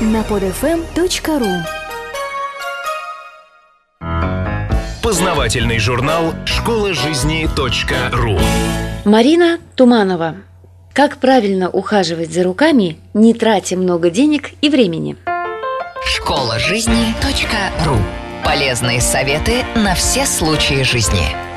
на podfm.ru Познавательный журнал «Школа жизни .ру» Марина Туманова. Как правильно ухаживать за руками, не тратя много денег и времени? Школа жизни .ру Полезные советы на все случаи жизни.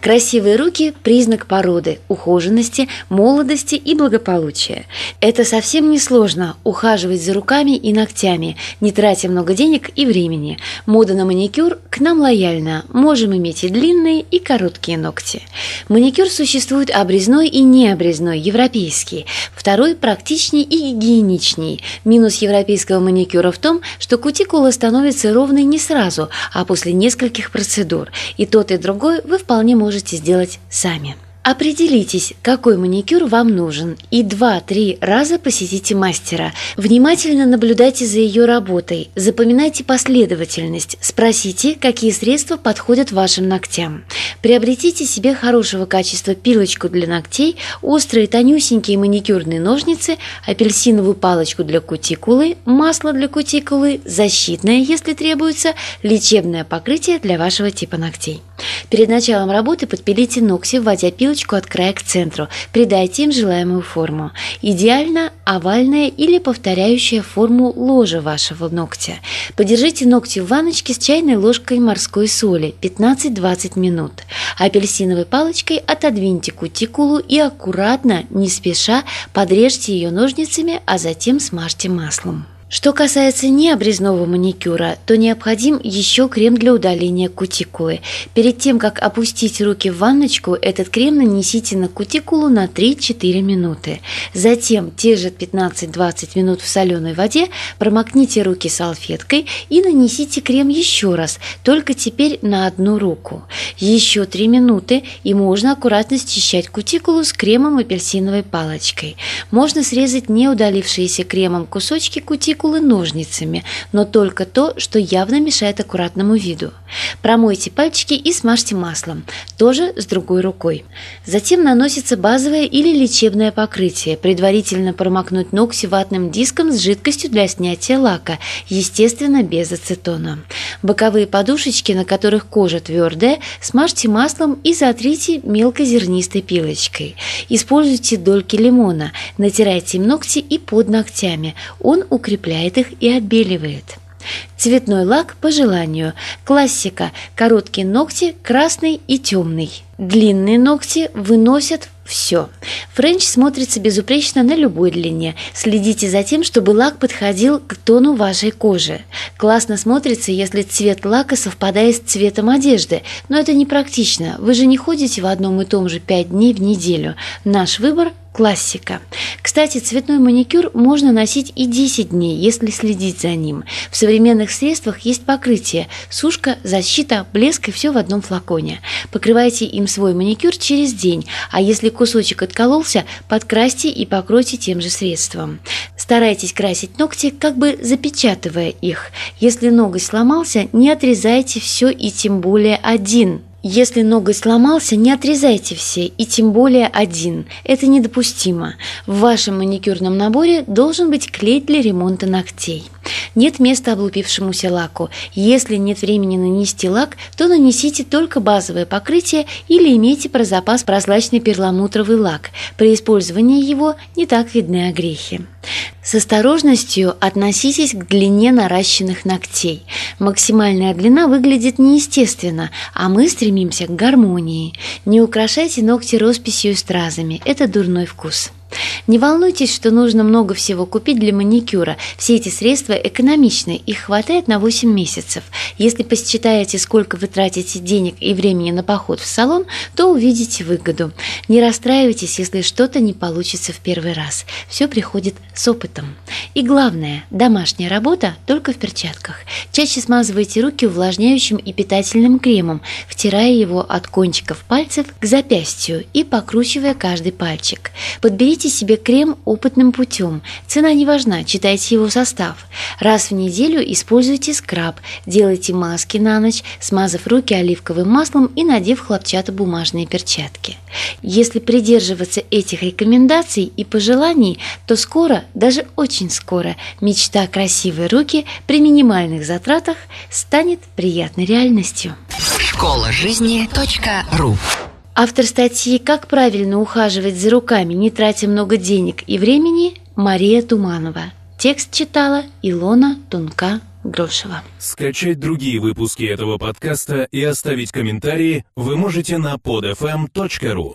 Красивые руки – признак породы, ухоженности, молодости и благополучия. Это совсем не сложно – ухаживать за руками и ногтями, не тратя много денег и времени. Мода на маникюр к нам лояльна, можем иметь и длинные, и короткие ногти. Маникюр существует обрезной и необрезной, европейский. Второй практичней и гигиеничней. Минус европейского маникюра в том, что кутикула становится ровной не сразу, а после нескольких процедур. И тот, и другой вы вполне можете можете сделать сами. Определитесь, какой маникюр вам нужен, и 2-3 раза посетите мастера. Внимательно наблюдайте за ее работой, запоминайте последовательность, спросите, какие средства подходят вашим ногтям. Приобретите себе хорошего качества пилочку для ногтей, острые тонюсенькие маникюрные ножницы, апельсиновую палочку для кутикулы, масло для кутикулы, защитное, если требуется, лечебное покрытие для вашего типа ногтей. Перед началом работы подпилите ногти, вводя пилочку от края к центру. Придайте им желаемую форму. Идеально овальная или повторяющая форму ложа вашего ногтя. Подержите ногти в ванночке с чайной ложкой морской соли 15-20 минут. Апельсиновой палочкой отодвиньте кутикулу и аккуратно, не спеша, подрежьте ее ножницами, а затем смажьте маслом. Что касается необрезного маникюра, то необходим еще крем для удаления кутикулы. Перед тем, как опустить руки в ванночку, этот крем нанесите на кутикулу на 3-4 минуты. Затем те же 15-20 минут в соленой воде промокните руки салфеткой и нанесите крем еще раз, только теперь на одну руку. Еще 3 минуты и можно аккуратно счищать кутикулу с кремом апельсиновой палочкой. Можно срезать не удалившиеся кремом кусочки кутикулы кутикулы ножницами, но только то, что явно мешает аккуратному виду. Промойте пальчики и смажьте маслом, тоже с другой рукой. Затем наносится базовое или лечебное покрытие, предварительно промокнуть ногти ватным диском с жидкостью для снятия лака, естественно, без ацетона. Боковые подушечки, на которых кожа твердая, смажьте маслом и затрите мелкозернистой пилочкой. Используйте дольки лимона, натирайте им ногти и под ногтями. Он укрепляет укрепляет их и отбеливает. Цветной лак по желанию. Классика. Короткие ногти красный и темный. Длинные ногти выносят все. Френч смотрится безупречно на любой длине. Следите за тем, чтобы лак подходил к тону вашей кожи. Классно смотрится, если цвет лака совпадает с цветом одежды, но это не практично. Вы же не ходите в одном и том же 5 дней в неделю. Наш выбор классика. Кстати, цветной маникюр можно носить и 10 дней, если следить за ним. В современных средствах есть покрытие – сушка, защита, блеск и все в одном флаконе. Покрывайте им свой маникюр через день, а если кусочек откололся, подкрасьте и покройте тем же средством. Старайтесь красить ногти, как бы запечатывая их. Если ноготь сломался, не отрезайте все и тем более один – если ноготь сломался, не отрезайте все, и тем более один. Это недопустимо. В вашем маникюрном наборе должен быть клей для ремонта ногтей. Нет места облупившемуся лаку. Если нет времени нанести лак, то нанесите только базовое покрытие или имейте про запас прозрачный перламутровый лак. При использовании его не так видны огрехи. С осторожностью относитесь к длине наращенных ногтей. Максимальная длина выглядит неестественно, а мы стремимся к гармонии. Не украшайте ногти росписью и стразами, это дурной вкус. Не волнуйтесь, что нужно много всего купить для маникюра. Все эти средства экономичны, их хватает на 8 месяцев. Если посчитаете, сколько вы тратите денег и времени на поход в салон, то увидите выгоду. Не расстраивайтесь, если что-то не получится в первый раз. Все приходит с опытом. И главное, домашняя работа только в перчатках. Чаще смазывайте руки увлажняющим и питательным кремом, втирая его от кончиков пальцев к запястью и покручивая каждый пальчик. Подберите себе крем опытным путем. Цена не важна, читайте его состав. Раз в неделю используйте скраб, делайте маски на ночь, смазав руки оливковым маслом и надев хлопчатобумажные перчатки. Если придерживаться этих рекомендаций и пожеланий, то скоро, даже очень скоро, мечта красивой руки при минимальных затратах станет приятной реальностью. Школа жизни .ру Автор статьи «Как правильно ухаживать за руками, не тратя много денег и времени» Мария Туманова. Текст читала Илона Тунка-Грошева. Скачать другие выпуски этого подкаста и оставить комментарии вы можете на podfm.ru